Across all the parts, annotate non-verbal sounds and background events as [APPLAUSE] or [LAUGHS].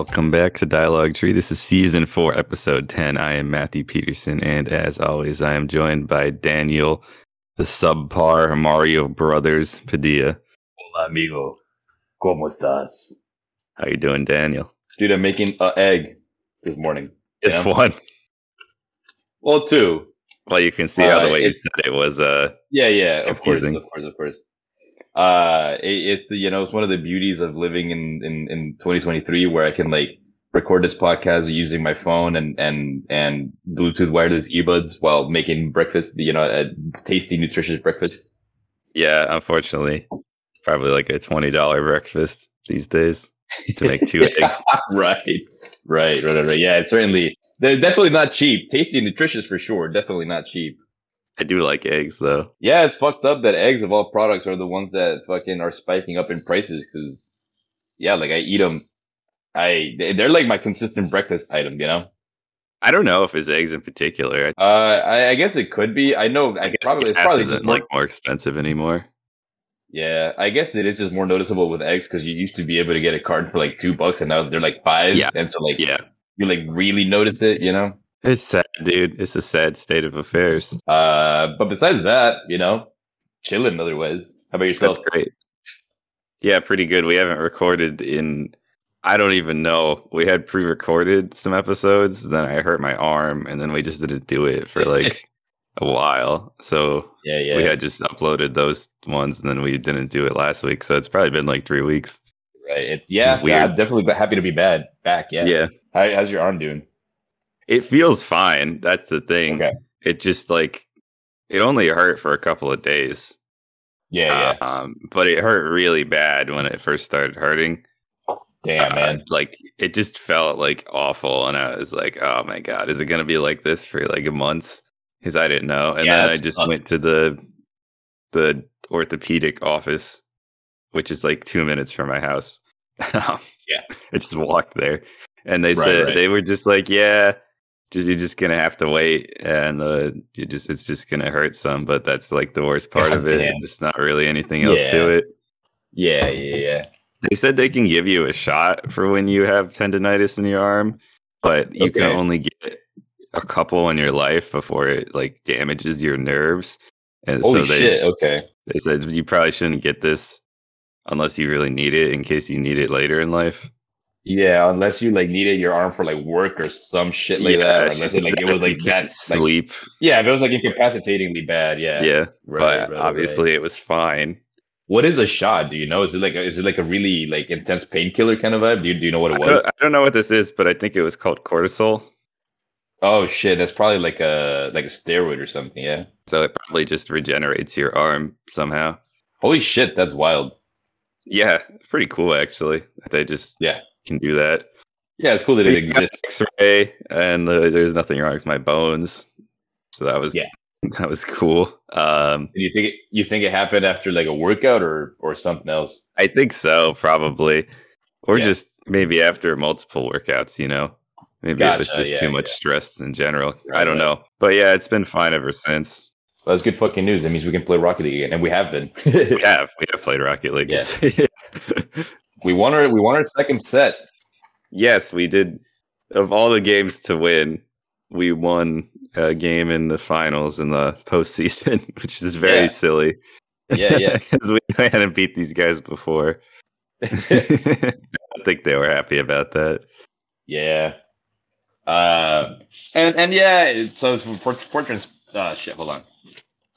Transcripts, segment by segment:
Welcome back to Dialogue Tree. This is season four, episode 10. I am Matthew Peterson, and as always, I am joined by Daniel, the subpar Mario Brothers Padilla. Hola, amigo. ¿Cómo estás? How you doing, Daniel? Dude, I'm making an egg this morning. Just Yeah. one. Well, two. Well, you can see how the Uh, way you said it was. Uh, Yeah, yeah, of course, of course, of course. Uh, it, it's the, you know, it's one of the beauties of living in, in, in 2023 where I can like record this podcast using my phone and, and, and Bluetooth wireless earbuds while making breakfast, you know, a tasty, nutritious breakfast. yeah, unfortunately, probably like a twenty dollar breakfast these days to make two [LAUGHS] eggs. right, right, right, right, right. Yeah, it's certainly, they're definitely not cheap. Tasty and nutritious for sure. Definitely not cheap. I do like eggs though. Yeah, it's fucked up that eggs of all products are the ones that fucking are spiking up in prices because, yeah, like I eat them. I they're like my consistent breakfast item, you know. I don't know if it's eggs in particular. Uh, I, I guess it could be. I know. I, I guess probably it's probably isn't more, like more expensive anymore. yeah. I guess it is just more noticeable with eggs because you used to be able to get a carton for like two bucks and now they're like five. Yeah. and so like Yeah, you like really notice it, you know. It's sad, dude. It's a sad state of affairs. Uh, but besides that, you know, chilling otherwise. How about yourself? That's great. Yeah, pretty good. We haven't recorded in I don't even know. We had pre-recorded some episodes, then I hurt my arm, and then we just didn't do it for [LAUGHS] like a while. So Yeah, yeah. we had just uploaded those ones, and then we didn't do it last week. So it's probably been like three weeks. right. It's yeah. It's yeah. I'm definitely happy to be bad back. Yeah. yeah. How, how's your arm doing? It feels fine. That's the thing. Okay. It just like it only hurt for a couple of days. Yeah, yeah. Um, but it hurt really bad when it first started hurting. Damn, Uh, man. like it just felt like awful, and I was like, "Oh my god, is it gonna be like this for like a month?" Because I didn't know, and Yeah, then I just nuts. went to the the orthopedic office, which is like two minutes from my house. [LAUGHS] Yeah. I just walked there, and they Right, said right. they were just like, "Yeah, just you're just gonna have to wait, and uh, you just it's just gonna hurt some, but that's like the worst part God of it. It's not really anything else to it." Yeah, yeah, yeah. They said they can give you a shot for when you have tendonitis in your arm, but you can only get a couple in your life before it like damages your nerves. And Holy so they shit. Okay. they said you probably shouldn't get this unless you really need it in case you need it later in life. Yeah, unless you like needed your arm for like work or some shit like that. or Unless it, like it was [LAUGHS] like can't that. Like, sleep. yeah, if it was like incapacitatingly bad. Yeah. Yeah, Right, but right, obviously right. it was fine. What is a shot? Do you know? Is it like a, is it like a really like intense painkiller kind of vibe? Do you, do you know what I it don't, was? I don't know what this is, but I think it was called cortisol. Oh shit, that's probably like a like a steroid or something. Yeah. So it probably just regenerates your arm somehow. Holy shit, that's wild. Yeah, pretty cool actually. They just Yeah. Can do that. Yeah, it's cool that it exists. X-ray, and uh, there's nothing wrong with my bones. So that was Yeah. [LAUGHS] that was cool. Um, Do you think it, you think it happened after like a workout or or something else? I think so, probably, or Yeah. just maybe after multiple workouts. You know, maybe it was just yeah, too much stress in general. I don't know, but yeah, it's been fine ever since. Well, that's good fucking news. That means we can play Rocket League again, and we have been. We [LAUGHS] have we have played Rocket League. Yeah. [LAUGHS] We won our we won our second set. yes, we did. Of all the games to win, we won a game in the finals in the postseason, [LAUGHS] which is very Yeah. silly. Yeah, yeah. [LAUGHS] because we hadn't beat these guys before. [LAUGHS] I think they were happy about that. yeah. Uh, and and yeah. So for for trans, uh, shit. Hold on.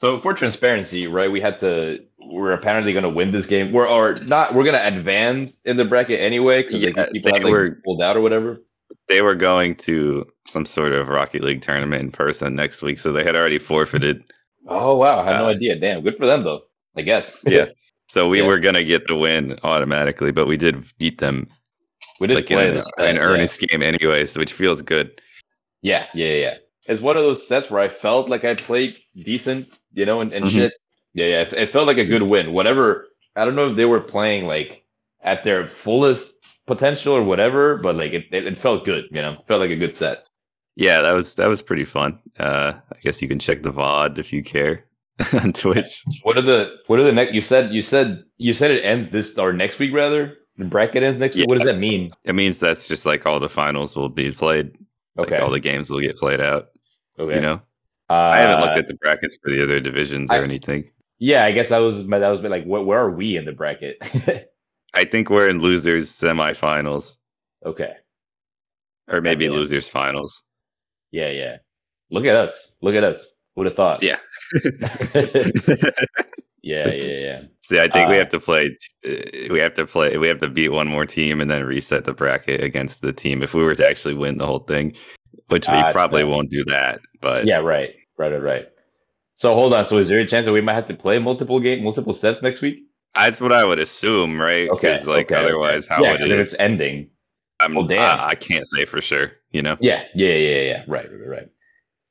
So for transparency, right? We had to. We're apparently going to win this game. We're or not. We're going to advance in the bracket anyway because Yeah, like, people they have like were- pulled out or whatever. They were going to some sort of Rocket League tournament in person next week, so they had already forfeited. Oh wow! I had no Uh, idea. Damn, good for them though. I guess. Yeah. So we Yeah. were gonna get the win automatically, but we did beat them we did like in play an, this. an earnest game anyways, which feels good. Yeah, yeah, yeah. It's one of those sets where I felt like I played decent, you know, and, and Mhm. shit. Yeah, yeah. It, it felt like a good win. Whatever. I don't know if they were playing like at their fullest potential or whatever, but like it, it, it felt good, you know. It felt like a good set. Yeah, that was that was pretty fun. Uh, I guess you can check the VOD if you care [LAUGHS] on Twitch. What are the what are the next? You said you said you said it ends this or next week rather. The bracket ends next week. What does that mean? It means that's just like all the finals will be played. Okay. Like all the games will get played out. okay. You know, uh, I haven't looked at the brackets for the other divisions or I- anything. Yeah, I guess that was that was like, where, where are we in the bracket? [LAUGHS] I think we're in losers semifinals okay. or maybe Yeah. losers finals. Yeah, yeah. Look at us. Look at us. Who would have thought. Yeah. [LAUGHS] yeah, yeah, yeah. See, I think we Uh, have to play. uh, We have to play. We have to beat one more team and then reset the bracket against the team if we were to actually win the whole thing, which we Ah, probably yeah. won't do that. But Yeah, right. Right, right, right. So hold on. So is there a chance that we might have to play multiple game, multiple sets next week? that's what I would assume, right? Okay. like okay, okay. otherwise, how yeah, would it? if it's ending? I'm, well, damn. I, I can't say for sure. You know, Yeah, yeah, yeah, yeah. Right, right, right.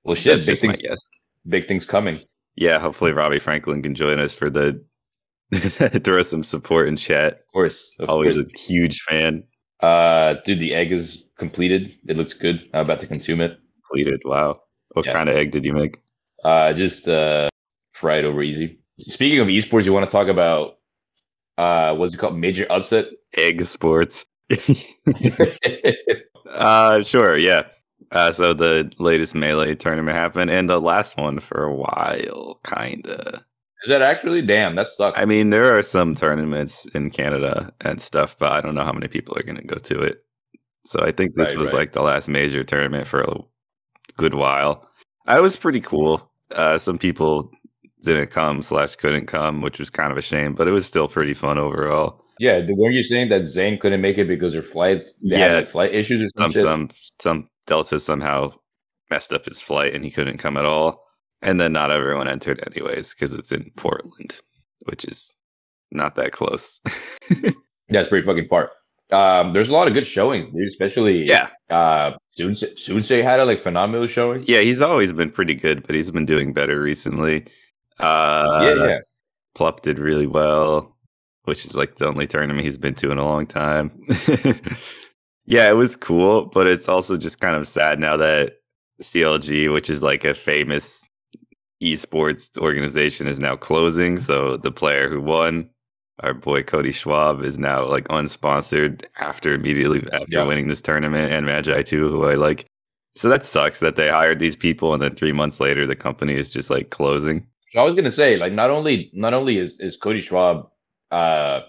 Well, shit. that's Big things, guess. big things coming. Yeah, hopefully Robbie Franklin can join us for the [LAUGHS] throw some support in chat. Of course. Of Always course. a huge fan. Uh, dude, the egg is completed. It looks good. I'm about to consume it. Completed. Wow. What Yeah. kind of egg did you make? Uh, just uh, fried over easy. Speaking of esports, you want to talk about uh, what's it called? Major upset. Egg sports. [LAUGHS] [LAUGHS] uh sure, yeah. Uh so the latest melee tournament happened and the last one for a while, kinda. Is that actually? Damn, that sucks. I mean, there are some tournaments in Canada and stuff, but I don't know how many people are gonna go to it. So I think this Right, was right. like the last major tournament for a good while. I was pretty cool. Uh some people didn't come slash couldn't come, which was kind of a shame, but it was still pretty fun overall. Yeah, weren't you saying that Zain couldn't make it because her flights? They Yeah. had like flight issues or some some some some Delta somehow messed up his flight and he couldn't come at all. And then not everyone entered anyways because it's in Portland, which is not that close. [LAUGHS] That's pretty fucking far. Um, there's a lot of good showings, dude. Especially yeah, uh, Soonsay Soonsay had a like phenomenal showing. yeah, he's always been pretty good, but he's been doing better recently. Uh, yeah, yeah. Plup did really well, which is like the only tournament he's been to in a long time. [LAUGHS] yeah, it was cool, but it's also just kind of sad now that CLG, which is like a famous esports organization, is now closing. So the player who won, our boy Cody Schwab, is now like unsponsored after immediately after Yeah. winning this tournament, and Magi too, who I like. So that sucks that they hired these people, and then three months later, the company is just like closing. So I was gonna say, like, not only not only is, is Cody Schwab uh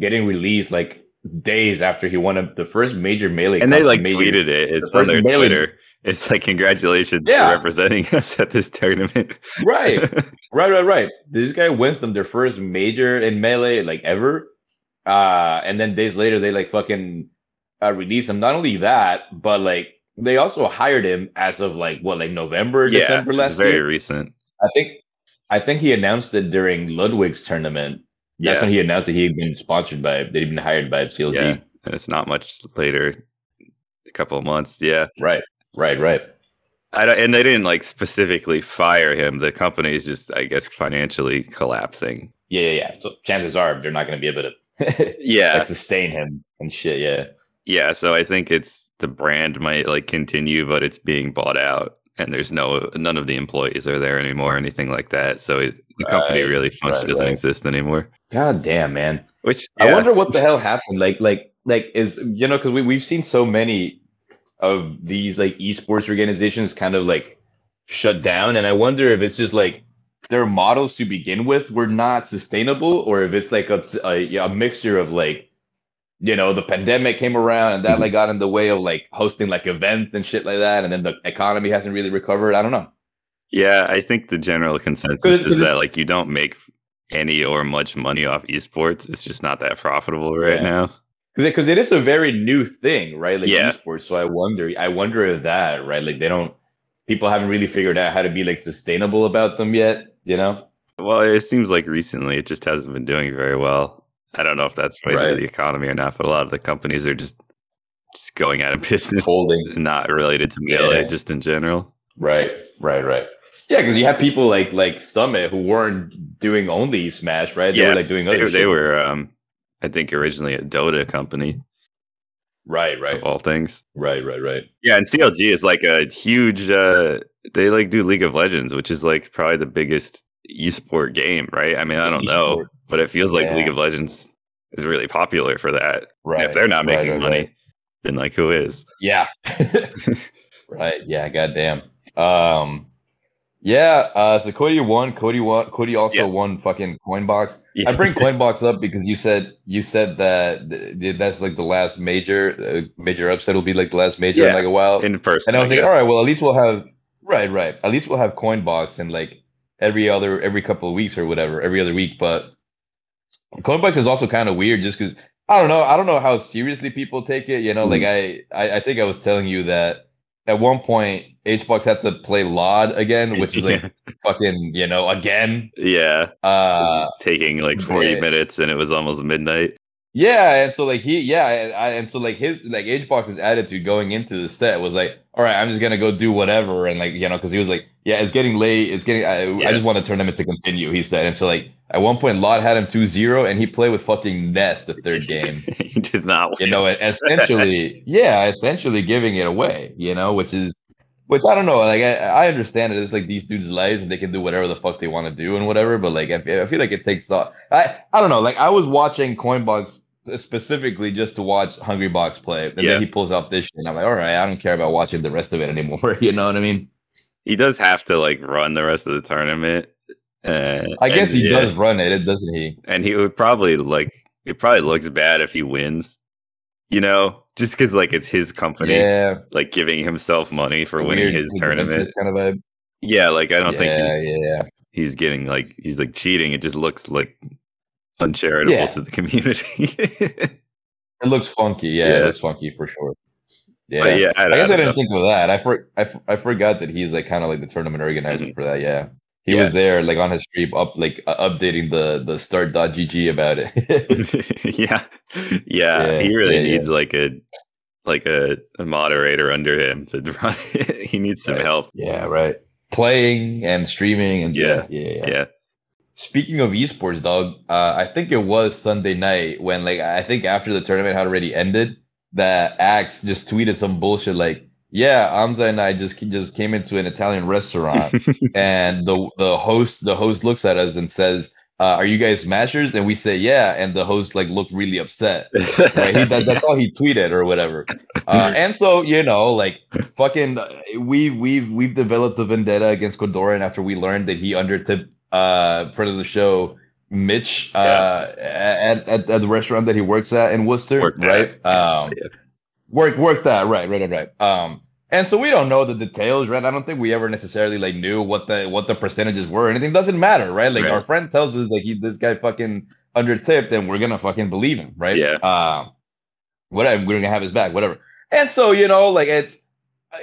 getting released like days after he won a, the first major melee, and they like major- tweeted it. It's the on their melee- Twitter. It's like congratulations Yeah. for representing [LAUGHS] us at this tournament. right, [LAUGHS] right, right, right. This guy wins them their first major in melee like ever, uh, and then days later they like fucking uh, release him. Not only that, but like they also hired him as of like what like November, yeah, December it's last very year. recent. I think I think he announced it during Ludwig's tournament. That's Yeah. when he announced that he had been sponsored by that he'd been hired by CLG. Yeah, and it's not much later, a couple of months. Yeah, Right, right, right. I don't, and they didn't like specifically fire him. The company is just, I guess, financially collapsing. Yeah, yeah, yeah. So chances are they're not going to be able to [LAUGHS] Yeah, like, sustain him and shit. Yeah, yeah. So I think it's the brand might like continue, but it's being bought out, and there's no none of the employees are there anymore, or anything like that. So it, the company Right, really right, doesn't right. exist anymore. god damn, man. Which I wonder what the [LAUGHS] hell happened. Like, like, like is you know because we we've seen so many of these like esports organizations kind of like shut down, and I wonder if it's just like their models to begin with were not sustainable, or if it's like a a, a mixture of like you know the pandemic came around and that like got in the way of like hosting like events and shit like that, and then the economy hasn't really recovered. I don't know. Yeah, I think the general consensus is that like you don't make any or much money off esports. It's just not that profitable right Yeah. now. Because it is a very new thing, right? Like Yeah. esports. So I wonder, I wonder if that, right? Like they don't, people haven't really figured out how to be like sustainable about them yet. You know? Well, it seems like recently it just hasn't been doing very well. I don't know if that's related Right. to the economy or not, but a lot of the companies are just just going out of business, Folding. [LAUGHS] not related to melee, Yeah. just in general. Right, right, right. Yeah, because you have people like like Summit who weren't doing only Smash, right? They Yeah, were like doing other. they shit. were, um, I think, originally a Dota company right, right, of all things. right, right, right. Yeah, and CLG is like a huge. uh They like do League of Legends, which is like probably the biggest esport game, right? I mean, I don't know, but it feels like Yeah. League of Legends is really popular for that. Right. And if they're not right, making right, money, right. then like who is? Yeah. [LAUGHS] [LAUGHS] right. Yeah. Goddamn. Um. Yeah. Uh. So Cody won. Cody won. Cody also Yeah. won fucking Coinbox. Yeah. I bring [LAUGHS] Coinbox up because you said you said that th- th- that's like the last major uh, major upset will be like the last major in like a while. in person. And I was like, guess. all right, well, at least we'll have right, right. At least we'll have Coinbox in like every other every couple of weeks or whatever, every other week. But Coinbox is also kind of weird, just because I don't know. I don't know how seriously people take it. You know, like I, I I think I was telling you that at one point HBox had to play lloD again, which is like [LAUGHS] yeah. fucking you know again. yeah. Uh, taking like 40 yeah. minutes and it was almost midnight. Yeah, and so like he, yeah, and, I, and so like his like HBox's attitude going into the set was like, all right, I'm just gonna go do whatever, and like you know, because he was like, yeah, it's getting late, it's getting, I, Yeah. I just want the tournament to continue, he said, and so like at one point, lloD had him 2-0, and he played with fucking Ness the third [LAUGHS] game, he did not you know, essentially, [LAUGHS] yeah, essentially giving it away, you know, which is. Which I don't know, like I, I understand it. It's like these dudes' lives, and they can do whatever the fuck they want to do and whatever. But like, I, I feel like it takes. I I don't know. Like I was watching Coinbox specifically just to watch Hungrybox play, and Yeah. then he pulls out this shit. And I'm like, all right, I don't care about watching the rest of it anymore. [LAUGHS] You know what I mean? he does have to like run the rest of the tournament. Uh, I guess and, he yeah, does run it, doesn't he? and he would probably like it probably looks bad if he wins, you know, just because like it's his company, Yeah, like giving himself money for winning his tournament. kind of vibe. Yeah, like I don't yeah, think he's yeah, he's getting like he's like cheating. It just looks like uncharitable Yeah. to the community. [LAUGHS] It looks funky. Yeah, Yeah. it looks funky for sure. Yeah. But yeah, I, I guess I don't didn't know. think of that. I for, I, f- I forgot that he's like kind of like the tournament organizer Mhm. for that. Yeah, he Yeah. was there like on his stream up like uh, updating the the start.gg about it. [LAUGHS] [LAUGHS] yeah. yeah, Yeah, He really yeah, yeah. needs like a like a, a moderator under him to run. he needs some Right. help. yeah, right. Playing and streaming and yeah, Yeah. yeah, yeah. Yeah. Speaking of esports, dog, uh, I think it was Sunday night when like I think after the tournament had already ended, that Axe just tweeted some bullshit like, "Yeah, Anza and I just just came into an Italian restaurant." [LAUGHS] and the the host the host looks at us and says, uh, "Are you guys smashers?" And we say, "Yeah." And the host like looked really upset. Right? He, that, that's all he tweeted or whatever. Uh, and so you know, like fucking, we we've we've developed a vendetta against Kodorin after we learned that he undertipped uh friend of the show. Mitch uh, at, at at the restaurant that he works at in Worcester, right? Um, yeah. work work that right right right right um and so we don't know the details right i don't think we ever necessarily like knew what the what the percentages were anything doesn't matter right like Right. our friend tells us like he this guy fucking undertipped and we're gonna fucking believe him right Yeah. um whatever we're gonna have his back whatever and so you know like it's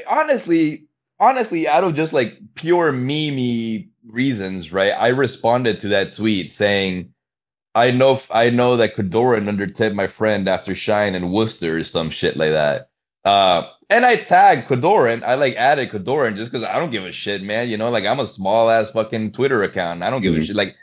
honestly honestly out of just like pure meme reasons right i responded to that tweet saying I know I know that Kodorin undertipped my friend after Shine and Worcester or some shit like that. Uh, and I tagged Kodorin. I like added Kodorin just because I don't give a shit, man. You know, like I'm a small ass fucking Twitter account. I don't give a Mhm. shit. Like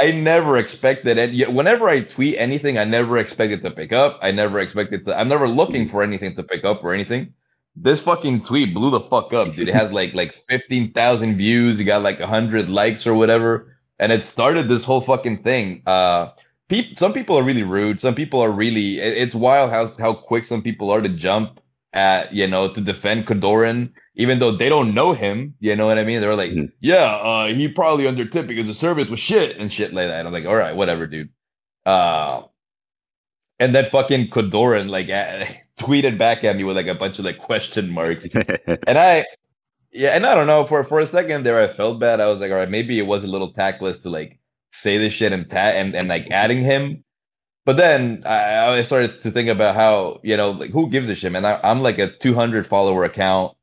I never expected it. Yeah, Whenever I tweet anything, I never expected to pick up. I never expected to. I'm never looking for anything to pick up or anything. This fucking tweet blew the fuck up, dude. It has [LAUGHS] like like fifteen thousand views. It got like hundred likes or whatever and it started this whole fucking thing. Uh, peop- some people are really rude. Some people are really. it- it's wild how how quick some people are to jump at you know to defend Kodorin, even though they don't know him. You know what I mean? They're like, Mhm. yeah, uh, he probably undertipped because the service was shit and shit like that. I'm like, all right, whatever, dude. Uh, and then fucking Kodorin like [LAUGHS] tweeted back at me with like a bunch of like question marks. [LAUGHS] And I, yeah, and I don't know. For for a second there, I felt bad. I was like, all right, maybe it was a little tactless to like say this shit and ta- and and like adding him. But then I, I started to think about how you know, like who gives a shit, man? I, I'm like a 200 follower account.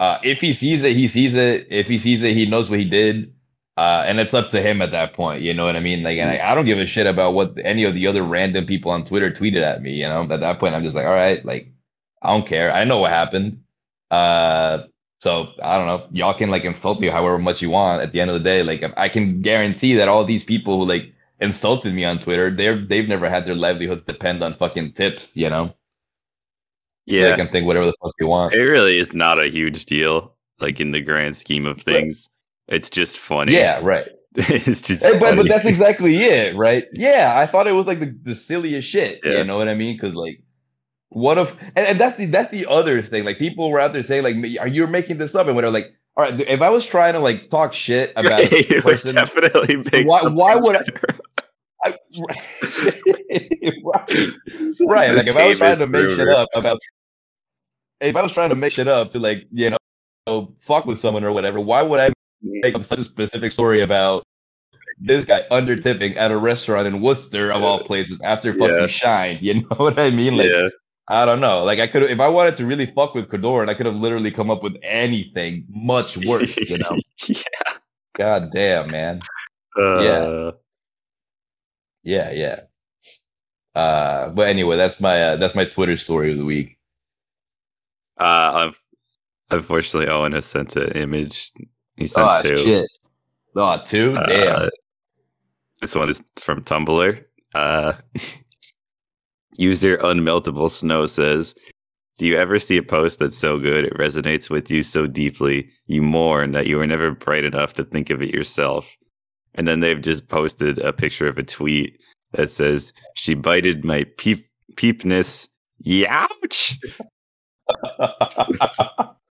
Uh, if he sees it, he sees it. If he sees it, he knows what he did. Uh, and it's up to him at that point. You know what I mean? Like, and I, I don't give a shit about what any of the other random people on Twitter tweeted at me. You know, at that point, I'm just like, all right, like, I don't care. I know what happened. Uh, so I don't know. Y'all can like insult me however much you want. At the end of the day, like I can guarantee that all these people who like insulted me on Twitter, they're they've never had their livelihoods depend on fucking tips. You know, so yeah. they can think whatever the fuck they want. It really is not a huge deal, like in the grand scheme of things. It's just funny. Yeah, right. [LAUGHS] it's just but, but that's [LAUGHS] exactly it, right? Yeah, I thought it was like the, the silliest shit. Yeah. You know what I mean? Because like, what if? And, and that's the that's the other thing. Like people were out there saying like, "Are you making this up?" And whatever. Like, all right, if I was trying to like talk shit [LAUGHS] about a it would person, definitely Why- why would I- I, right, like right. Like if I was trying to make shit up about, if I was trying to make shit up to like you know fuck with someone or whatever, why would I make up such a specific story about this guy under tipping at a restaurant in Worcester of all places after fucking Yeah. Shine? [LAUGHS] You know what I mean? Like yeah, I don't know. Like I could, if I wanted to really fuck with Cador, I could have literally come up with anything much worse. You know? [LAUGHS] yeah. God damn, man. Uh, Yeah, yeah. Uh, but anyway, that's my uh, that's my Twitter story of the week. Uh, unf- unfortunately, Owen has sent an image. He sent Oh two. shit! Oh, two? Damn. Uh, this one is from Tumblr. Uh, [LAUGHS] user Unmeltable Snow says, "Do you ever see a post that's so good it resonates with you so deeply you mourn that you were never bright enough to think of it yourself?" And then they've just posted a picture of a tweet that says, "She bited my peep peepness." Youch! [LAUGHS] [LAUGHS]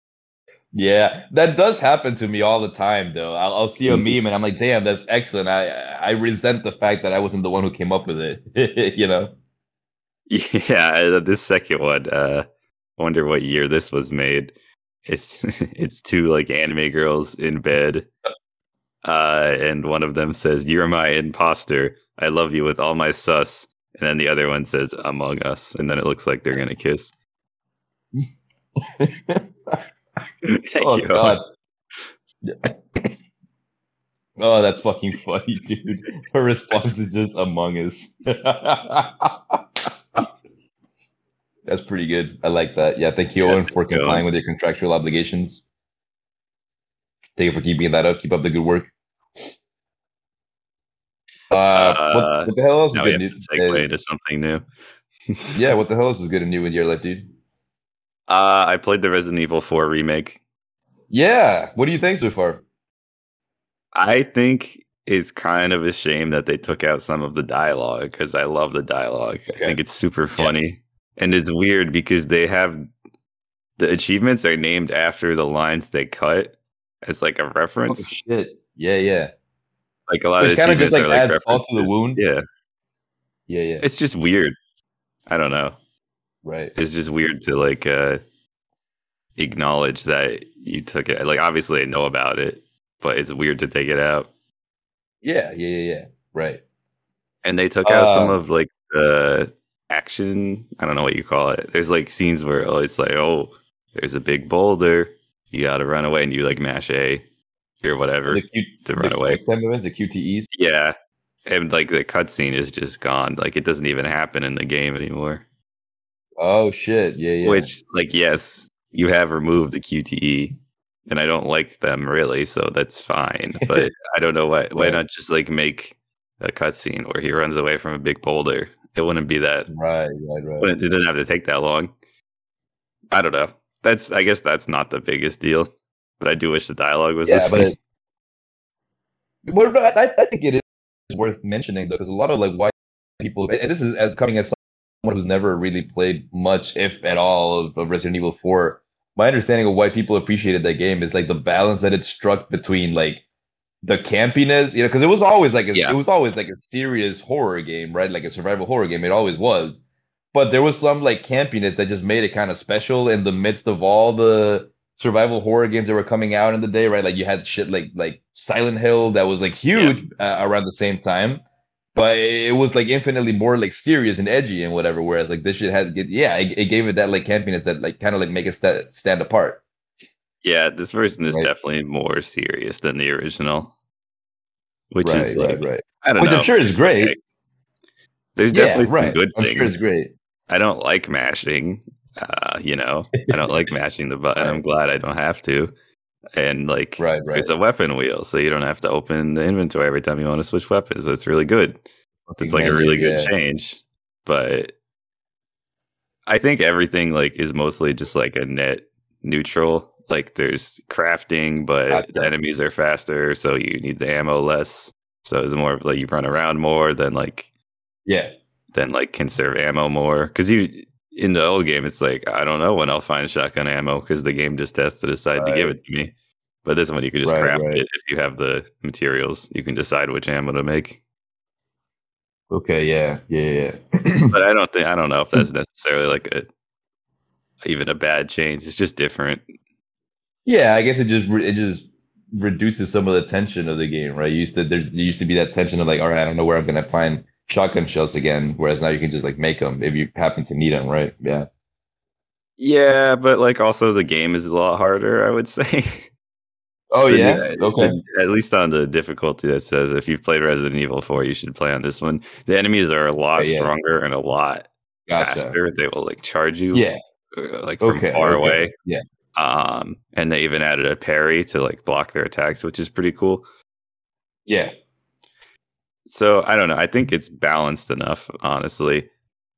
yeah, that does happen to me all the time, though. I'll, I'll see a Mhm. meme and I'm like, "Damn, that's excellent." I I resent the fact that I wasn't the one who came up with it. [LAUGHS] you know? Yeah, [LAUGHS] uh, this second one. Uh, I wonder what year this was made. It's [LAUGHS] it's two like anime girls in bed, uh, and one of them says, "You're my imposter. I love you with all my sus," and then the other one says, "Among Us," and then it looks like they're gonna kiss. [LAUGHS] Thank oh you. god. oh, that's fucking funny, dude. Her response is just Among Us. [LAUGHS] that's pretty good. I like that. Yeah, thank you, Yeah, Owen, for you, complying with your contractual obligations. Thank you for keeping that up. Keep up the good work. Uh, Uh, what, what the hell else is good news? segue Uh, into something new. [LAUGHS] yeah, what the hell else is good and new in your life, dude? Uh, I played the Resident Evil 4 remake. Yeah, what do you think so far? I think it's kind of a shame that they took out some of the dialogue because I love the dialogue. Okay. I think it's super funny. And it's weird because they have the achievements are named after the lines they cut as like a Oh reference. shit! Yeah, yeah. like a lot Which of kind of just like are like adds salt to the wound. Yeah, Yeah, yeah. it's just weird. I don't know. Right. It's just weird to like uh acknowledge that you took it. Like obviously I know about it, but it's weird to take it out. Yeah, yeah, yeah, yeah. Right. and they took out some Um, of like the action i don't know what you call it there's like scenes where oh, it's like oh there's a big boulder you gotta run away and you like mash a or whatever The Q, to run away time the QTEs. yeah and like the cutscene is just gone like it doesn't even happen in the game anymore Oh shit! Yeah, yeah. which like yes you have removed the qte and i don't like them really so that's fine [LAUGHS] but i don't know why why Right. not just like make a cutscene where he runs away from a big boulder it wouldn't be that right, right, right. But it didn't have to take that long. I don't know. That's I guess that's not the biggest deal. But I do wish the dialogue was yeah, the but same. it, but I, I think it is worth mentioning though, because a lot of like white people, and this is as coming as someone who's never really played much, if at all, of, of Resident Evil Four. My understanding of why people appreciated that game is like the balance that it struck between like the campiness, you know, because it was always like a, Yeah. it was always like a serious horror game, right? Like a survival horror game. It always was. But there was some like campiness that just made it kind of special in the midst of all the survival horror games that were coming out in the day, right? Like you had shit like like Silent Hill that was like huge uh, around the same time, but it was like infinitely more like serious and edgy and whatever. Whereas like this shit had, yeah, it, it gave it that like campiness that like kind of like make it sta- stand apart. yeah, this version is Right. definitely more serious than the original. Which right, is like right, right. I don't know. Which know. I'm sure is great. Okay. There's Yeah, definitely some good I'm things. sure it's great. I don't like mashing. Uh, you know, I don't like mashing the button. [LAUGHS] I'm glad I don't have to. And like Right, right. there's a weapon wheel, so you don't have to open the inventory every time you want to switch weapons. That's really good. It's like a really good yeah. change. But I think everything like is mostly just like a net neutral. like there's crafting, but the enemies are faster, so you need the ammo less. So it's more like you run around more than like Yeah. than like conserve ammo more. Because you in the old game, it's like I don't know when I'll find shotgun ammo because the game just has to decide to give it to me. But this one, you can just Right, craft right. it if you have the materials. You can decide which ammo to make. Okay. Yeah. Yeah. Yeah. [CLEARS THROAT] But I don't think I don't know if that's necessarily like a even a bad change. It's just different. yeah. I guess it just re- it just reduces some of the tension of the game, right? You used to there's there used to be that tension of like, all right, I don't know where I'm gonna find shotgun shells again. Whereas now you can just like make them if you happen to need them, right? Yeah. Yeah, but like also the game is a lot harder. I would [LAUGHS] say. Oh The- yeah. the- Okay. at least on the difficulty that says if you've played Resident Evil 4, you should play on this one. The enemies are a lot Okay, yeah. stronger and a lot Gotcha. faster. They will like charge you, Yeah. uh, like from Okay. far okay. away. Yeah. Um, and they even added a parry to like block their attacks, which is pretty cool. Yeah. So I don't know. I think it's balanced enough, honestly.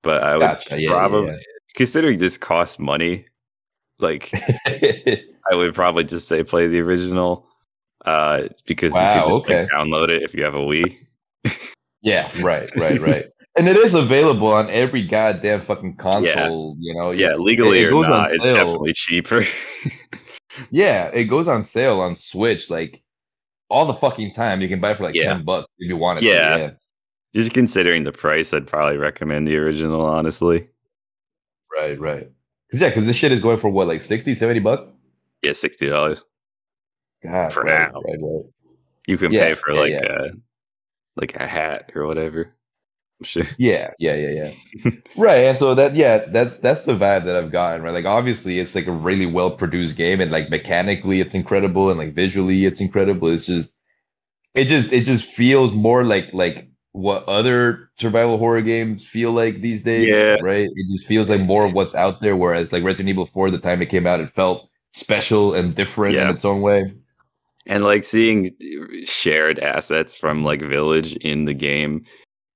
But I would Gotcha. Yeah. probably yeah, considering this costs money. Like. [LAUGHS] I would probably just say play the original, uh, because Wow, you could just okay. like, download it if you have a Wii. Yeah, right, right, [LAUGHS] right. and it is available on every goddamn fucking console, you know. Yeah, legally it or not, it's definitely cheaper. [LAUGHS] Yeah, it goes on sale on Switch like all the fucking time. You can buy for like Yeah. 10 bucks if you want it. Yeah. To, yeah. just considering the price, I'd probably recommend the original. Honestly, Right, right. Cuz yeah, cuz this shit is going for what like 60, 70 bucks? yeah, sixty dollars. God, For right, now. right, right. You can Yeah, pay for like yeah. uh like a hat or whatever. Sure. Yeah, yeah, yeah, yeah. right, and so that yeah, that's that's the vibe that I've gotten, right? Like obviously it's like a really well produced game and like mechanically it's incredible and like visually it's incredible. It's just it just it just feels more like like what other survival horror games feel like these days, Yeah. right? It just feels like more of what's out there whereas like Resident Evil 4 the time it came out it felt special and different in its own way. And like seeing shared assets from like Village in the game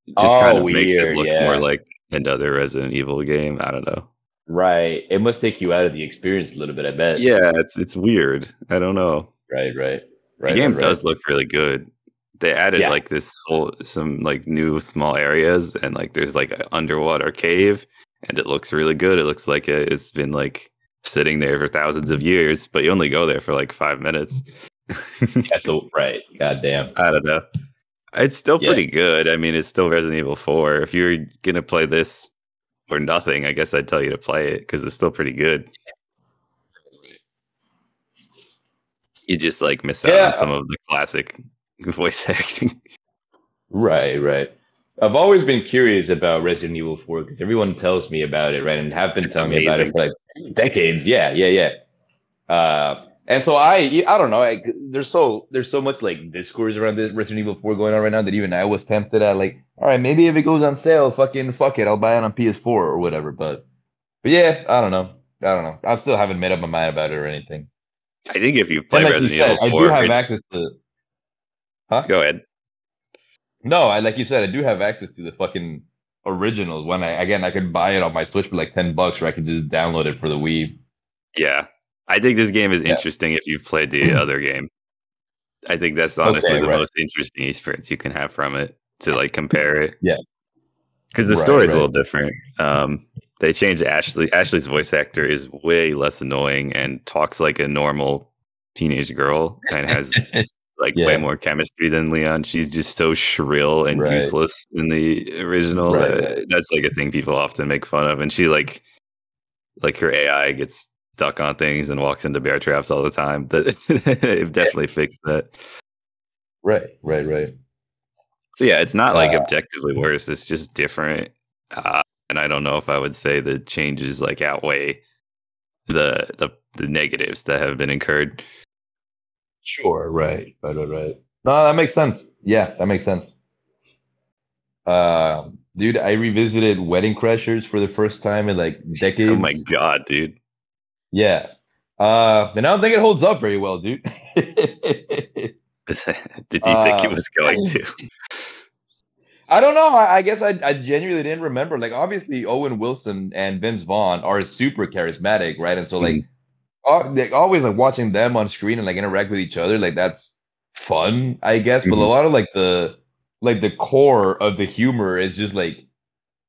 just Oh, kind of makes it look yeah. more like another Resident Evil game. I don't know. Right. It must take you out of the experience a little bit, I bet. Yeah, it's it's weird. I don't know. Right, right. Right. The game right, does look really good. They added Yeah. like this whole some like new small areas and like there's like an underwater cave and it looks really good. It looks like it, it's been like sitting there for thousands of years, but you only go there for like five minutes. [LAUGHS] Yeah, so right. God damn. I don't know. It's still Yeah. pretty good. I mean, it's still Resident Evil 4. If you're gonna play this or nothing, I guess I'd tell you to play it because it's still pretty good. You just like miss out Yeah. on some of the classic [LAUGHS] voice acting. Right, right. I've always been curious about Resident Evil 4 because everyone tells me about it, right? And have been It's telling me about it for like decades. Yeah, yeah, yeah. Uh, and so I, I don't know. I, there's so there's so much like discourse around this Resident Evil 4 going on right now that even I was tempted at like, all right, maybe if it goes on sale, fucking fuck it, I'll buy it on PS4 or whatever. But, but yeah, I don't know. I don't know. I still haven't made up my mind about it or anything. I think if you play like you said, Evil I do have it's- access to. Huh? go ahead. No, I like you said, I do have access to the fucking originals. When I again, I could buy it on my Switch for like ten bucks, or I could just download it for the Wii. Yeah. I think this game is Yeah. interesting if you've played the other [CLEARS THROAT] game. I think that's honestly Okay, the right. most interesting experience you can have from it to like compare it. Yeah. Because the Right, story's a right. little different. Um, they changed Ashley. Ashley's voice actor is way less annoying and talks like a normal teenage girl and has [LAUGHS] like Yeah. way more chemistry than Leon. She's just so shrill and Right. useless in the original. Right, Uh. That's like a thing people often make fun of. And she like like her AI gets stuck on things and walks into bear traps all the time. That [LAUGHS] they've definitely fixed that. right, right, right. So yeah, it's not like Uh, objectively worse. It's just different. Uh, and I don't know if I would say the changes like outweigh the the the negatives that have been incurred. Sure, right, right, right, right. No, that makes sense. Yeah, that makes sense. Uh, dude, I revisited Wedding Crashers for the first time in like decades. [LAUGHS] Oh my god, dude! Yeah. Uh, and I don't think it holds up very well, dude. [LAUGHS] Did you think it Uh, was going to? [LAUGHS] I don't know. I, I guess I, I genuinely didn't remember. Like, obviously, Owen Wilson and Vince Vaughn are super charismatic, right? And so, like, al- like always like watching them on screen and like interact with each other, like that's fun, I guess. But a Mhm. lot of like the like the core of the humor is just like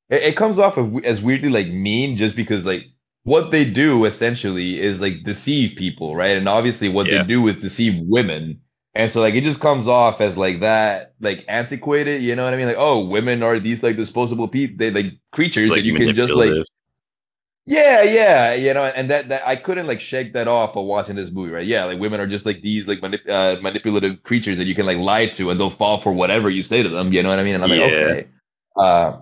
it, it comes off of, as weirdly like mean just because like what they do essentially is like deceive people, right? And obviously what Yeah. they do is deceive women. And so like it just comes off as like that like antiquated, you know what I mean? Like, oh, women are these like disposable people, they like creatures like that you can just like yeah, yeah, you know, and that that I couldn't like shake that off while watching this movie, right? Yeah, like women are just like these like manip- uh, manipulative creatures that you can like lie to, and they'll fall for whatever you say to them. You know what I mean? And I'm like, okay. Uh,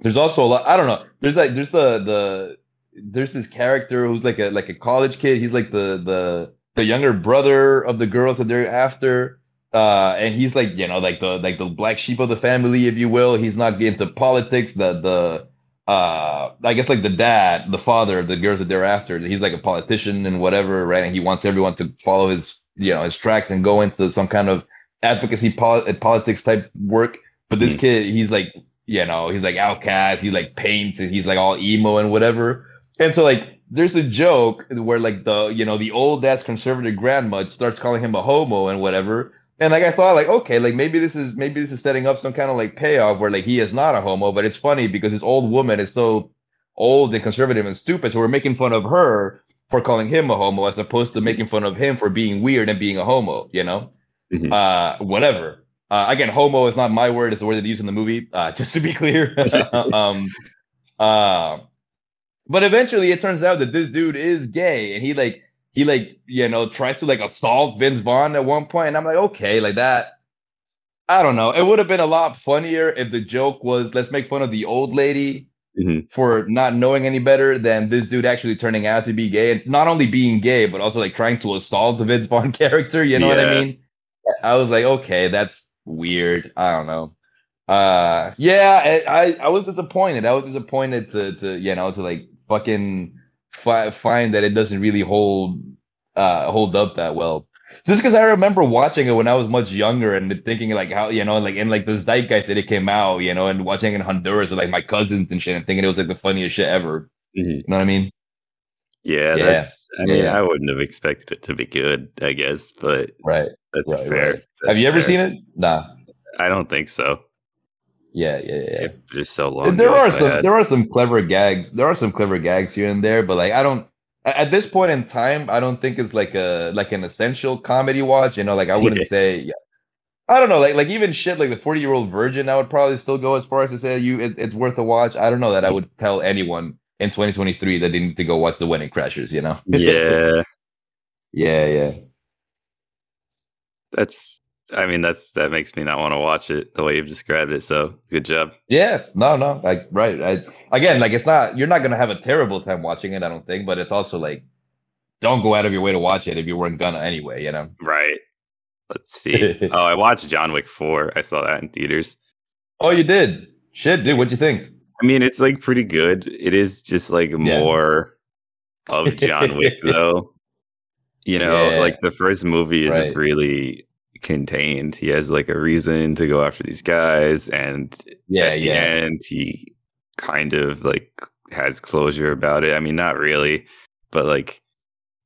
there's also a lot. I don't know. There's like there's the the there's this character who's like a like a college kid. He's like the the the younger brother of the girls that they're after. Uh, and he's like you know like the like the black sheep of the family, if you will. He's not into politics. The the uh I guess like the dad, the father of the girls that they're after, he's like a politician and whatever, right? And he wants everyone to follow his, you know, his tracks and go into some kind of advocacy poli- politics type work. But this Mhm. kid, he's like, you know, he's like outcast, he like paints and he's like all emo and whatever. And so like there's a joke where like the, you know, the old ass conservative grandma starts calling him a homo and whatever. And like I thought, like okay, like maybe this is maybe this is setting up some kind of like payoff where like he is not a homo, but it's funny because this old woman is so old and conservative and stupid, so we're making fun of her for calling him a homo as opposed to making fun of him for being weird and being a homo. You know, Mhm. uh, whatever. Uh, again, homo is not my word; it's the word that they use in the movie. Uh, [LAUGHS] just to be clear. [LAUGHS] um, uh, but eventually, it turns out that this dude is gay, and he like he like you know tries to like assault Vince Vaughn at one point, and I'm like, okay, like that. I don't know. It would have been a lot funnier if the joke was let's make fun of the old lady Mhm. for not knowing any better than this dude actually turning out to be gay, and not only being gay, but also like trying to assault the Vince Vaughn [LAUGHS] character. You know what I mean? I was like, okay, that's weird. I don't know. Uh, yeah, I, I I was disappointed. I was disappointed to to you know to like fucking fi- find that it doesn't really hold uh hold up that well. Just because I remember watching it when I was much younger and thinking like how you know like in like the zeitgeist that it came out, you know, and watching it in Honduras with like my cousins and shit, and thinking it was like the funniest shit ever. Mhm. You know what I mean? Yeah, Yeah. that's. I mean, yeah. I wouldn't have expected it to be good. I guess, but Right. that's Right, fair. right. Have you ever seen it? Nah. I don't think so. Yeah, yeah, yeah. It's so long. there are some there are some clever gags. There are some clever gags here and there, but like I don't at at this point in time, I don't think it's like a like an essential comedy watch. You know, like I wouldn't Yeah. say yeah. I don't know, like like even shit like the Forty Year Old Virgin, I would probably still go as far as to say you it, it's worth a watch. I don't know that I would tell anyone in 2023 that they need to go watch The Wedding Crashers. You know? Yeah, [LAUGHS] yeah, yeah. that's. I mean, that's that makes me not want to watch it the way you've described it. So good job. Yeah, no, no, like right. I again, like it's not you're not gonna have a terrible time watching it, I don't think, but it's also like don't go out of your way to watch it if you weren't gonna anyway, you know. Right. Let's see. [LAUGHS] oh, I watched John Wick four. I saw that in theaters. Oh, you did? Shit, dude, what'd you think? I mean, it's like pretty good. It is just like more of John Wick, [LAUGHS] though. You know, Yeah. like the first movie is Right. really contained. He has like a reason to go after these guys, and Yeah, at yeah. end, he kind of like has closure about it. I mean, not really, but like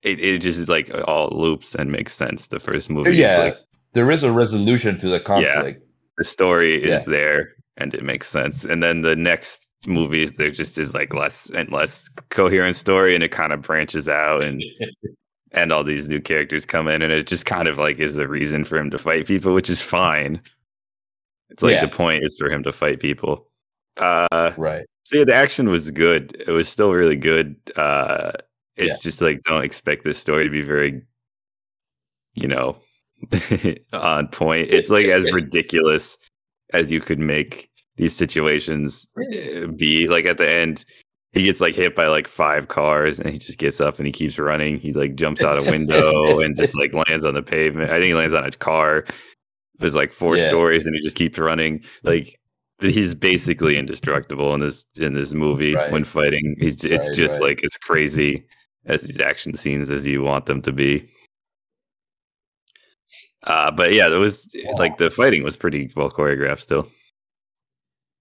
it, it just like all loops and makes sense. The first oh, movie, is Yeah, like there is a resolution to the conflict. the story is Yeah. there and it makes sense. And then the next movies, there just is like less and less coherent story, and it kind of branches out, and [LAUGHS] and all these new characters come in, and it just kind of like is a reason for him to fight people, which is fine. It's like Yeah. the point is for him to fight people. Uh, Right. so yeah, the action was good. It was still really good. Uh, it's Yeah. just like don't expect this story to be very, you know, [LAUGHS] on point. It's like as [LAUGHS] ridiculous as you could make these situations uh, be. Like at the end, he gets like hit by like five cars, and he just gets up and he keeps running. He like jumps out a window [LAUGHS] and just like lands on the pavement. I think he lands on his car. There's like four Yeah. stories, and he just keeps running. Like he's basically indestructible in this in this movie Right. when fighting. He's it's Right, just right. like as crazy as these action scenes as you want them to be. Uh, but yeah, it was like the fighting was pretty well choreographed still.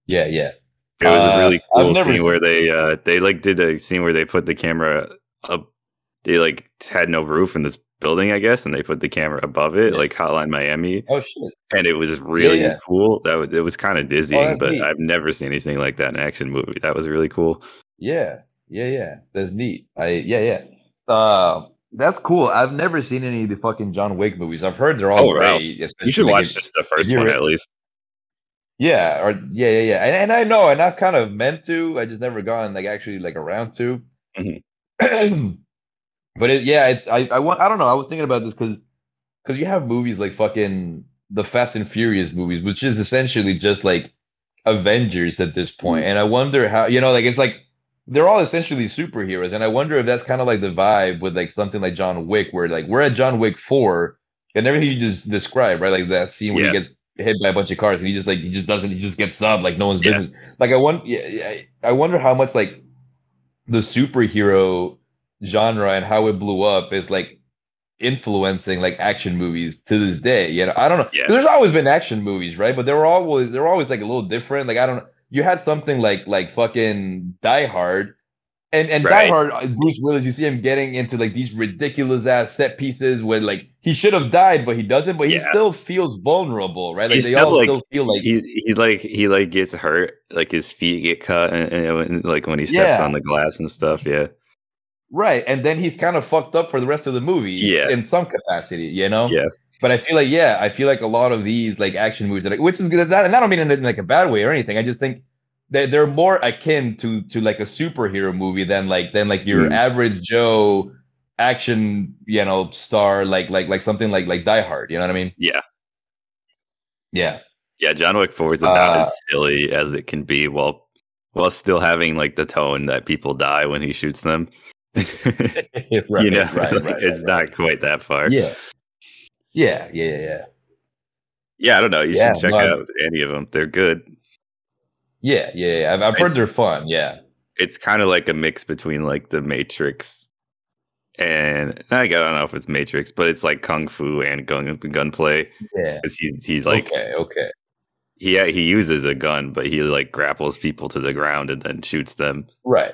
Yeah, yeah. It was Uh, a really cool never scene where they uh they like did a scene where they put the camera up they like had no roof in this building, I guess, and they put the camera above it, Yeah. like Hotline Miami, Oh shit. and it was really yeah. cool. That was, it was kind of dizzying, that's but neat. I've never seen anything like that in an action movie. That was really cool. Yeah, yeah, yeah. That's neat. I yeah, yeah. Uh, that's cool. I've never seen any of the fucking John Wick movies. I've heard they're all Oh, wow. great. You should watch just the first one at least. Yeah, or yeah, yeah, yeah. And, and I know, and I've kind of meant to. I just never gotten like actually like around to. Mhm. [CLEARS THROAT] but it, yeah, it's I I want I don't know. I was thinking about this because because you have movies like fucking the Fast and Furious movies, which is essentially just like Avengers at this point. And I wonder how you know like it's like they're all essentially superheroes, and I wonder if that's kind of like the vibe with like something like John Wick, where like we're at John Wick four, and everything you just described, right? Like that scene where Yeah. he gets hit by a bunch of cars and he just like he just doesn't he just gets up like no one's Yeah. business. Like I want yeah, yeah, I wonder how much like the superhero genre and how it blew up is like influencing like action movies to this day. You know, I don't know. Yeah. There's always been action movies, right? But they were always they're always like a little different. Like I don't know. You had something like like fucking Die Hard. And and Die Hard, uh, Bruce Willis, you see him getting into like these ridiculous ass set pieces where like he should have died, but he doesn't. But he Yeah. still feels vulnerable, right? Like He's they still, all like, still feel like he he like he like gets hurt, like his feet get cut, and, and- and, like when he steps Yeah. on the glass and stuff. Yeah, Right, and then he's kind of fucked up for the rest of the movie, Yeah. in some capacity, you know. Yeah. But I feel like, yeah, I feel like a lot of these like action movies, that which is good, that and I don't mean it in like a bad way or anything. I just think that they're more akin to to like a superhero movie than like than like your Mm. average Joe action, you know, star, like like like something like like Die Hard. You know what I mean? Yeah. Yeah. yeah. John Wick Four is about Uh, as silly as it can be, while while still having like the tone that people die when he shoots them. [LAUGHS] [LAUGHS] right, you know, right, right, it's not quite that far. Yeah. Yeah, yeah, yeah, yeah. Yeah, I don't know. You Yeah, should check no, out any of them. They're good. Yeah, yeah, yeah. I've, I've heard they're fun. Yeah. It's kind of like a mix between like the Matrix and I don't know if it's Matrix, but it's like kung fu and gun gunplay. Yeah. He's he's like okay, okay. he uh, he uses a gun, but he like grapples people to the ground and then shoots them. Right.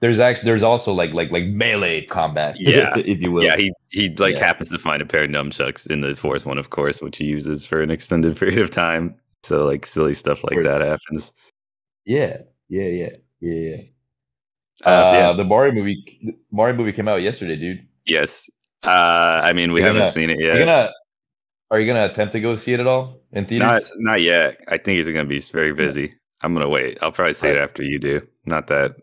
There's actually there's also like like like melee combat, [LAUGHS] Yeah. if you will. Yeah, he he like Yeah. happens to find a pair of nunchucks in the fourth one, of course, which he uses for an extended [LAUGHS] period of time. So like silly stuff like that happens. yeah, yeah, yeah, yeah, yeah. Uh, Uh, yeah. The Mario movie, the Mario movie came out yesterday, dude. Yes. Uh, I mean, we You're haven't gonna- seen it yet. you gonna Are you gonna attempt to go see it at all in theaters? Not not yet. I think he's gonna be very busy. I'm gonna wait. I'll probably see it after you do. Not that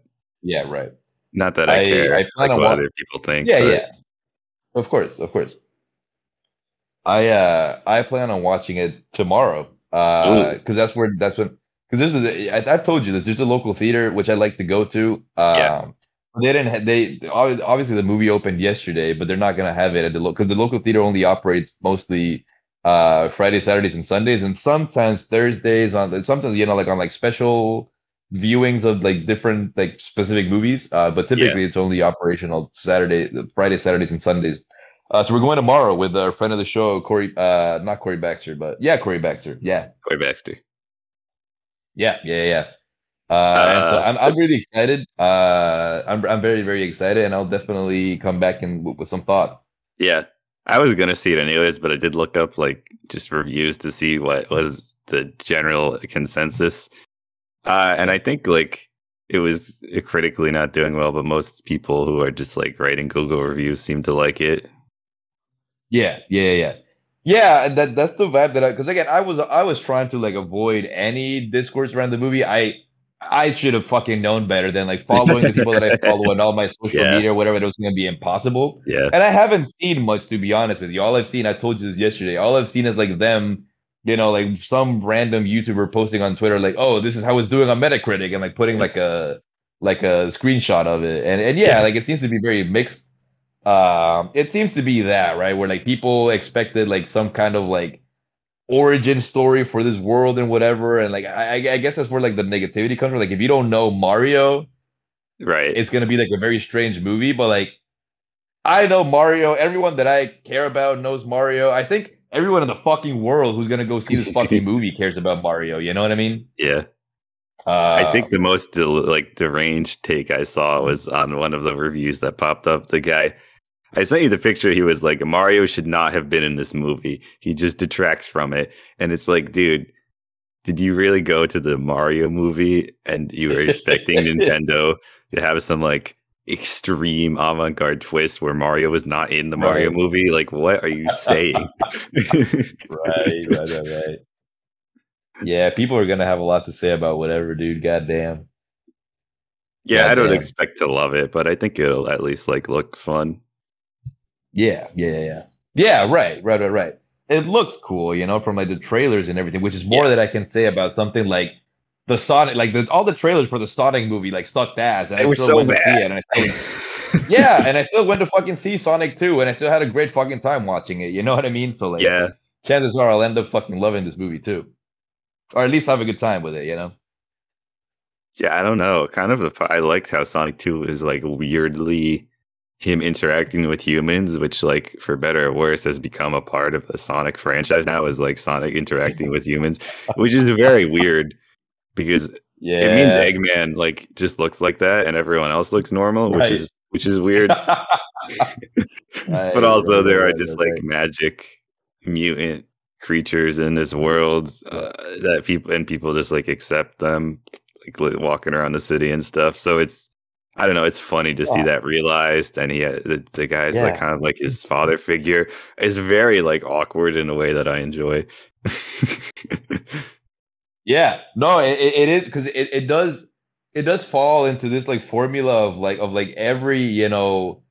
yeah, right. not that I, I- care. I like what other people think. Yeah, but yeah. Of course, of course. I uh I plan on watching it tomorrow. Uh, because that's where that's what because there's a I, I've told you this. There's a local theater which I like to go to. Um, Yeah. they didn't. Ha- they obviously the movie opened yesterday, but they're not gonna have it at the local because the local theater only operates mostly uh Fridays, Saturdays, and Sundays, and sometimes Thursdays on sometimes you know like on like special viewings of like different like specific movies. Uh, but typically it's only operational Saturday, Friday, Saturdays, and Sundays. Uh, so we're going tomorrow with our friend of the show, Corey. Uh, not Corey Baxter, but yeah, Corey Baxter. Yeah, Corey Baxter. yeah, yeah, yeah. Uh, and so Uh, I'm I'm really excited. Uh, I'm I'm very very excited, and I'll definitely come back and with, with some thoughts. Yeah. I was gonna see it anyways, but I did look up like just reviews to see what was the general consensus. Uh, and I think like it was critically not doing well, but most people who are just like writing Google reviews seem to like it. Yeah, yeah, yeah, yeah. and That that's the vibe that I because again I was I was trying to like avoid any discourse around the movie. I I should have fucking known better than like following the people that I [LAUGHS] follow and all my social Yeah. media, whatever. It was going to be impossible. Yeah. And I haven't seen much to be honest with you. All I've seen, I told you this yesterday. All I've seen is like them, you know, like some random YouTuber posting on Twitter, like, "Oh, this is how it's doing on Metacritic," and like putting like a like a screenshot of it. And and yeah, Yeah. like it seems to be very mixed. Um, it seems to be that right where like people expected like some kind of like origin story for this world and whatever, and like I, I I guess that's where like the negativity comes from. Like if you don't know Mario, Right. it's gonna be like a very strange movie. But like, I know Mario. Everyone that I care about knows Mario. I think everyone in the fucking world who's gonna go see this fucking [LAUGHS] movie cares about Mario. You know what I mean? yeah. I Uh, think the most del- like deranged take I saw was on one of the reviews that popped up. The guy, I sent you the picture. He was like, Mario should not have been in this movie. He just detracts from it. And it's like, dude, did you really go to the Mario movie and you were expecting [LAUGHS] Nintendo to have some like extreme avant-garde twist where Mario was not in the Mario Right. movie? Like, what are you saying? [LAUGHS] right, right, right, right. Yeah, people are gonna have a lot to say about whatever, dude. Goddamn. yeah, I don't expect to love it, but I think it'll at least like look fun. Yeah, yeah, yeah, yeah. Right, right, right, right. It looks cool, you know, from like the trailers and everything, which is more Yeah. that I can say about something like the Sonic, like the, all the trailers for the Sonic movie, like sucked ass, and They I were still so went to see it. And I still, [LAUGHS] yeah, and I still went to fucking see Sonic 2, and I still had a great fucking time watching it. You know what I mean? So like, yeah. chances are I'll end up fucking loving this movie too, or at least have a good time with it. You know? Yeah, I don't know. Kind of, a, I liked how Sonic Two is like weirdly him interacting with humans, which, like, for better or worse, has become a part of the Sonic franchise now. Is like Sonic interacting with humans, which is very weird because Yeah. it means Eggman like just looks like that, and everyone else looks normal, which is which is weird. [LAUGHS] [LAUGHS] But also, there are just like magic mutant creatures in this world uh, that people and people just like accept them like walking around the city and stuff so it's i don't know it's funny to see that realized and he uh, the, the guy's like kind of like his father figure is very like awkward in a way that i enjoy. [LAUGHS] Yeah, no, it, it it is because it, it does it does fall into this like formula of like of like every you know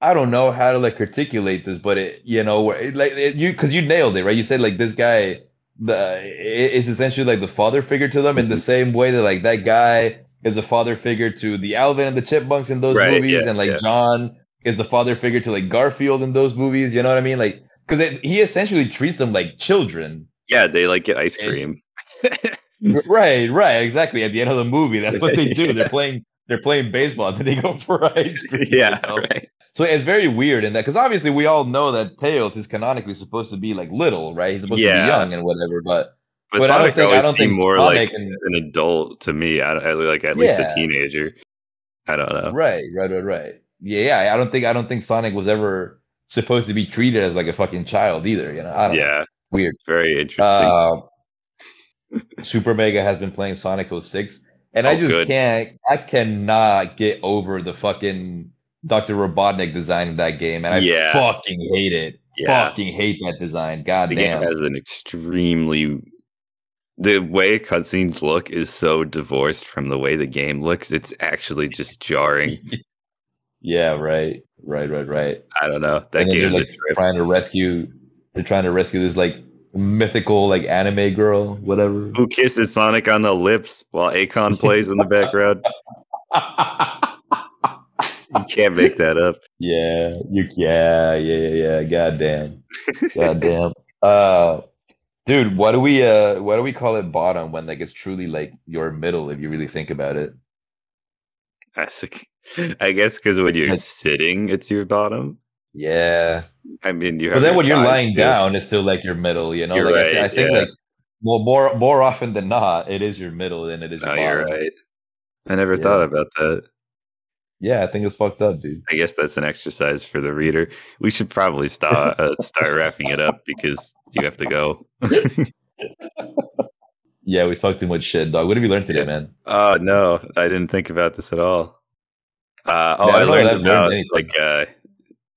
I don't know how to like articulate this, but it you know where it, like it, you because you nailed it right. You said like this guy the it's essentially like the father figure to them in the mm-hmm. same way that like that guy is a father figure to the Alvin and the Chipmunks in those Right, movies, yeah, and like yeah. John is the father figure to like Garfield in those movies. You know what I mean? Like because he essentially treats them like children. yeah they like get ice And- cream [LAUGHS] Right, right, exactly. At the end of the movie, that's what they [LAUGHS] do. Yeah. They're playing, they're playing baseball, and then they go [LAUGHS] for ice cream. you yeah know? right So it's very weird in that because obviously we all know that Tails is canonically supposed to be like little, right? He's supposed to be young and whatever. But but, But I don't sonic think- always seemed more Sonic like and- an adult to me I, I like at least a teenager i don't know right, right, right, right. Yeah, yeah. I don't think I don't think Sonic was ever supposed to be treated as like a fucking child either. You know? I don't know. yeah Weird. very interesting Uh, Super Mega has been playing Sonic 06, and I Oh, just good. can't, I cannot get over the fucking Dr. Robotnik design of that game, and I Yeah. fucking hate it. Yeah. Fucking hate that design. God the game damn. has an extremely the way cutscenes look is so divorced from the way the game looks it's actually [LAUGHS] just jarring yeah, right, right, right, right. i don't know that then they're like trying to rescue. They're trying to rescue this like mythical like anime girl, whatever. who kisses sonic on the lips while akon plays in the background you can't make that up [LAUGHS] Yeah, you yeah, yeah, yeah, yeah. Goddamn. Goddamn. Uh dude, what do we uh what do we call it bottom when like it's truly like your middle if you really think about it? I guess because when you're Like- sitting it's your bottom Yeah. i mean you. But then when you're lying down, it's still like your middle, you know? Like I, thi- I right, think yeah. like well more more often than not, it is your middle than it is your no you're right i never Yeah. thought about that Yeah, I think it's fucked up, dude. I guess that's an exercise for the reader. We should probably start [LAUGHS] uh, start wrapping it up because you have to go. [LAUGHS] Yeah, we talked too much shit, dog. What have you learned today, Yeah. man? oh no, I didn't think about this at all. Uh, oh, Yeah, I I, don't know that learned I've learned about like uh,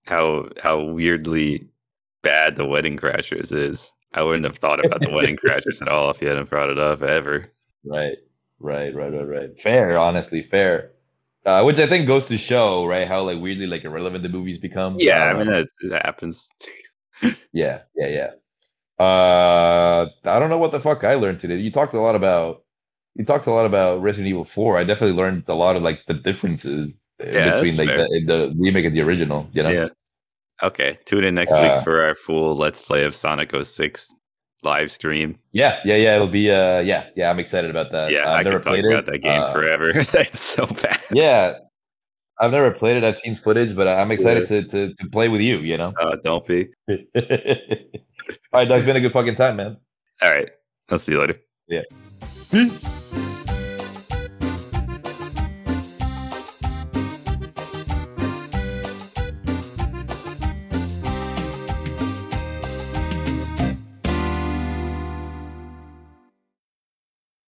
how how weirdly bad the Wedding Crashers is. I wouldn't have thought about the [LAUGHS] Wedding Crashers at all if you hadn't brought it up ever. Right, right, right, right, right. Fair, honestly, fair. Uh, which I think goes to show, right, how like weirdly like irrelevant the movies become. Yeah, I Uh, mean that, that happens. [LAUGHS] yeah, yeah, yeah. Uh, I don't know what the fuck I learned today. You talked a lot about you talked a lot about Resident Evil 4. I definitely learned a lot of like the differences Yeah, between like the, the remake and the original. You know? Yeah. Okay, tune in next Uh, week for our full Let's Play of Sonic 06 live stream. yeah, yeah, yeah. It'll be uh, yeah, yeah. I'm excited about that. Yeah, Uh, I I've never could talk played about it. that game Uh, forever. [LAUGHS] That's so bad. Yeah, I've never played it. I've seen footage, but I'm excited to, to to play with you. You know. Uh, don't be. [LAUGHS] All right, Doug. It's been a good fucking time, man. All right. I'll see you later. Yeah. Peace.